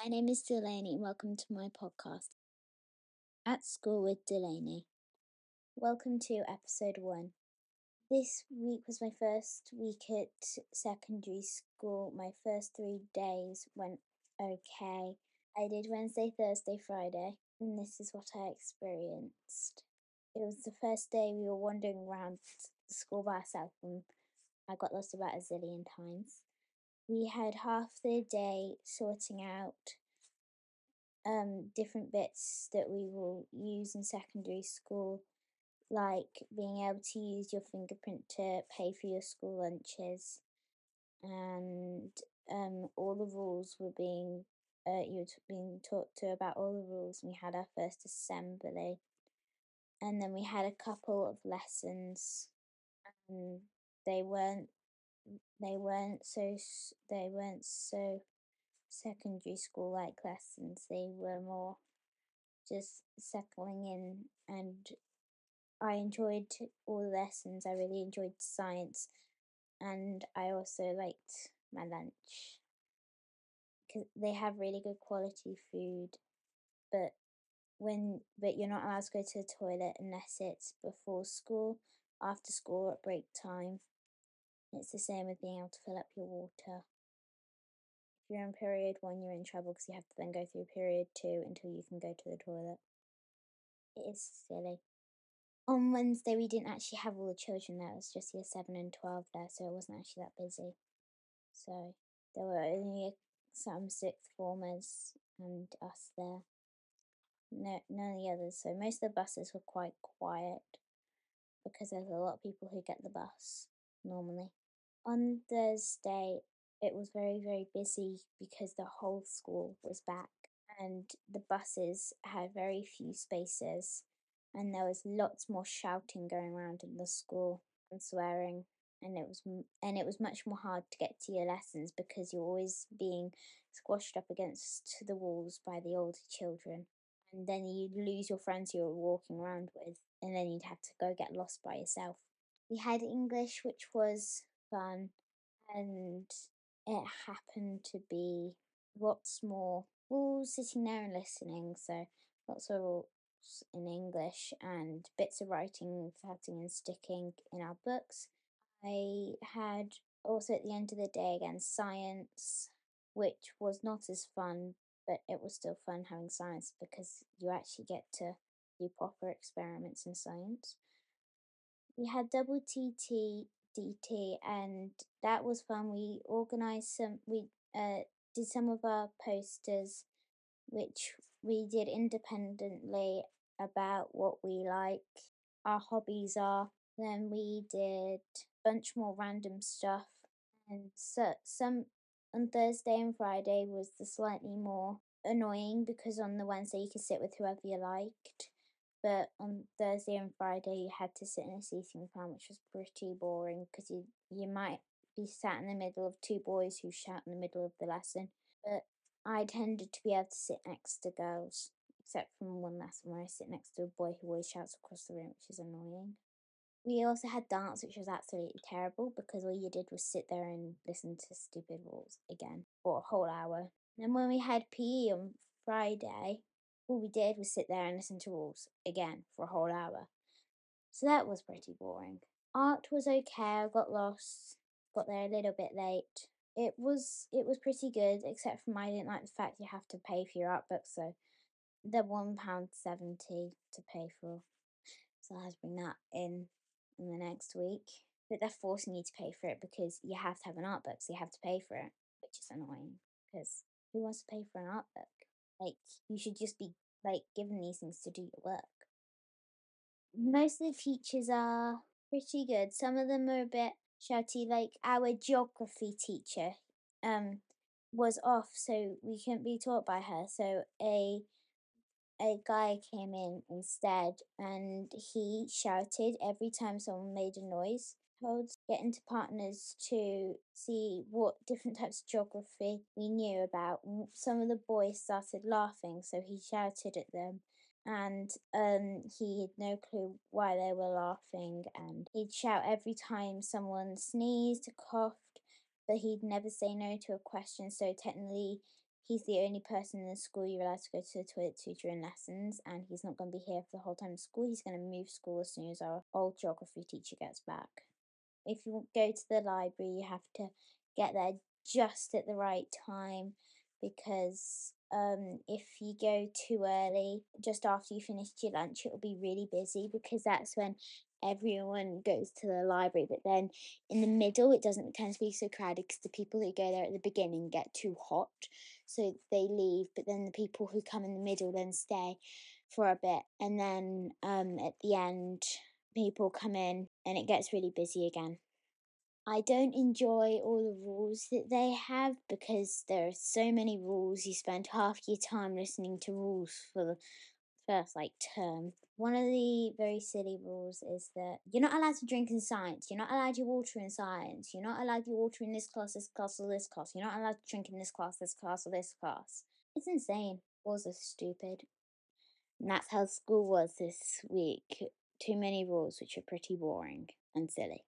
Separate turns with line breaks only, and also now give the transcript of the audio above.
My name is Delaney, welcome to my podcast, At School with Delaney. Welcome to episode one. This week was my first week at secondary school. My first three days went okay. I did Wednesday, Thursday, Friday, and this is what I experienced. It was the first day we were wandering around the school by ourselves, and I got lost about a zillion times. We had half the day sorting out um, different bits that we will use in secondary school, like being able to use your fingerprint to pay for your school lunches, and um, all the rules were being uh, you were being taught to about all the rules. We had our first assembly, and then we had a couple of lessons. They weren't they weren't so they weren't so secondary school like lessons. They were more just settling in, and I enjoyed all the lessons. I really enjoyed science, and I also liked my lunch because they have really good quality food, but when but you're not allowed to go to the toilet unless it's before school, after school, at break time. It's the same with being able to fill up your water. If you're in period one, you're in trouble because you have to then go through period two until you can go to the toilet. It is silly. On Wednesday, we didn't actually have all the children there. It was just year seven and twelve there, so it wasn't actually that busy. So there were only some sixth formers and us there. No, none of the others. So most of the buses were quite quiet because there's a lot of people who get the bus normally. On Thursday, it was very, very busy because the whole school was back and the buses had very few spaces and there was lots more shouting going around in the school and swearing and it was and it was much more hard to get to your lessons because you're always being squashed up against the walls by the older children and then you'd lose your friends you were walking around with and then you'd have to go get lost by yourself we had english which was fun and it happened to be lots more rules sitting there and listening so lots of rules in english and bits of writing cutting and sticking in our books I had also at the end of the day again science, which was not as fun, but it was still fun having science because you actually get to do proper experiments in science. We had double TT DT, and that was fun. We organized some, we uh, did some of our posters, which we did independently about what we like, our hobbies are. Then we did a bunch more random stuff. And so some on Thursday and Friday was the slightly more annoying because on the Wednesday you could sit with whoever you liked. But on Thursday and Friday you had to sit in a seating plan, which was pretty boring because you you might be sat in the middle of two boys who shout in the middle of the lesson. But I tended to be able to sit next to girls, except from one lesson where I sit next to a boy who always shouts across the room, which is annoying. We also had dance, which was absolutely terrible because all you did was sit there and listen to stupid rules again for a whole hour. And when we had PE on Friday, all we did was sit there and listen to rules again for a whole hour. So that was pretty boring. Art was okay. I got lost, got there a little bit late. It was it was pretty good, except for I didn't like the fact you have to pay for your art book, so they're one pound seventy to pay for. So I had to bring that in in the next week. But they're forcing you to pay for it because you have to have an art book, so you have to pay for it, which is annoying because who wants to pay for an art book? Like, you should just be like given these things to do your work. Most of the teachers are pretty good. Some of them are a bit shouty, like our geography teacher um was off, so we couldn't be taught by her. So a a guy came in instead and he shouted every time someone made a noise. Told get into partners to see what different types of geography we knew about. Some of the boys started laughing, so he shouted at them, and um, he had no clue why they were laughing. And he'd shout every time someone sneezed, coughed, but he'd never say no to a question. So technically, he's the only person in the school you're allowed to go to the toilet to during lessons, and he's not going to be here for the whole time of school. He's going to move school as soon as our old geography teacher gets back. If you go to the library, you have to get there just at the right time because um, if you go too early, just after you finish your lunch, it will be really busy because that's when everyone goes to the library. But then in the middle, it doesn't tend to be so crowded because the people who go there at the beginning get too hot, so they leave. But then the people who come in the middle then stay for a bit, and then um, at the end, people come in and it gets really busy again. I don't enjoy all the rules that they have because there are so many rules. You spend half your time listening to rules for the first like term. One of the very silly rules is that you're not allowed to drink in science. You're not allowed your water in science. You're not allowed your water in this class, this class, or this class. You're not allowed to drink in this class, this class, or this class. It's insane. Rules are stupid. And that's how school was this week. Too many rules, which are pretty boring and silly.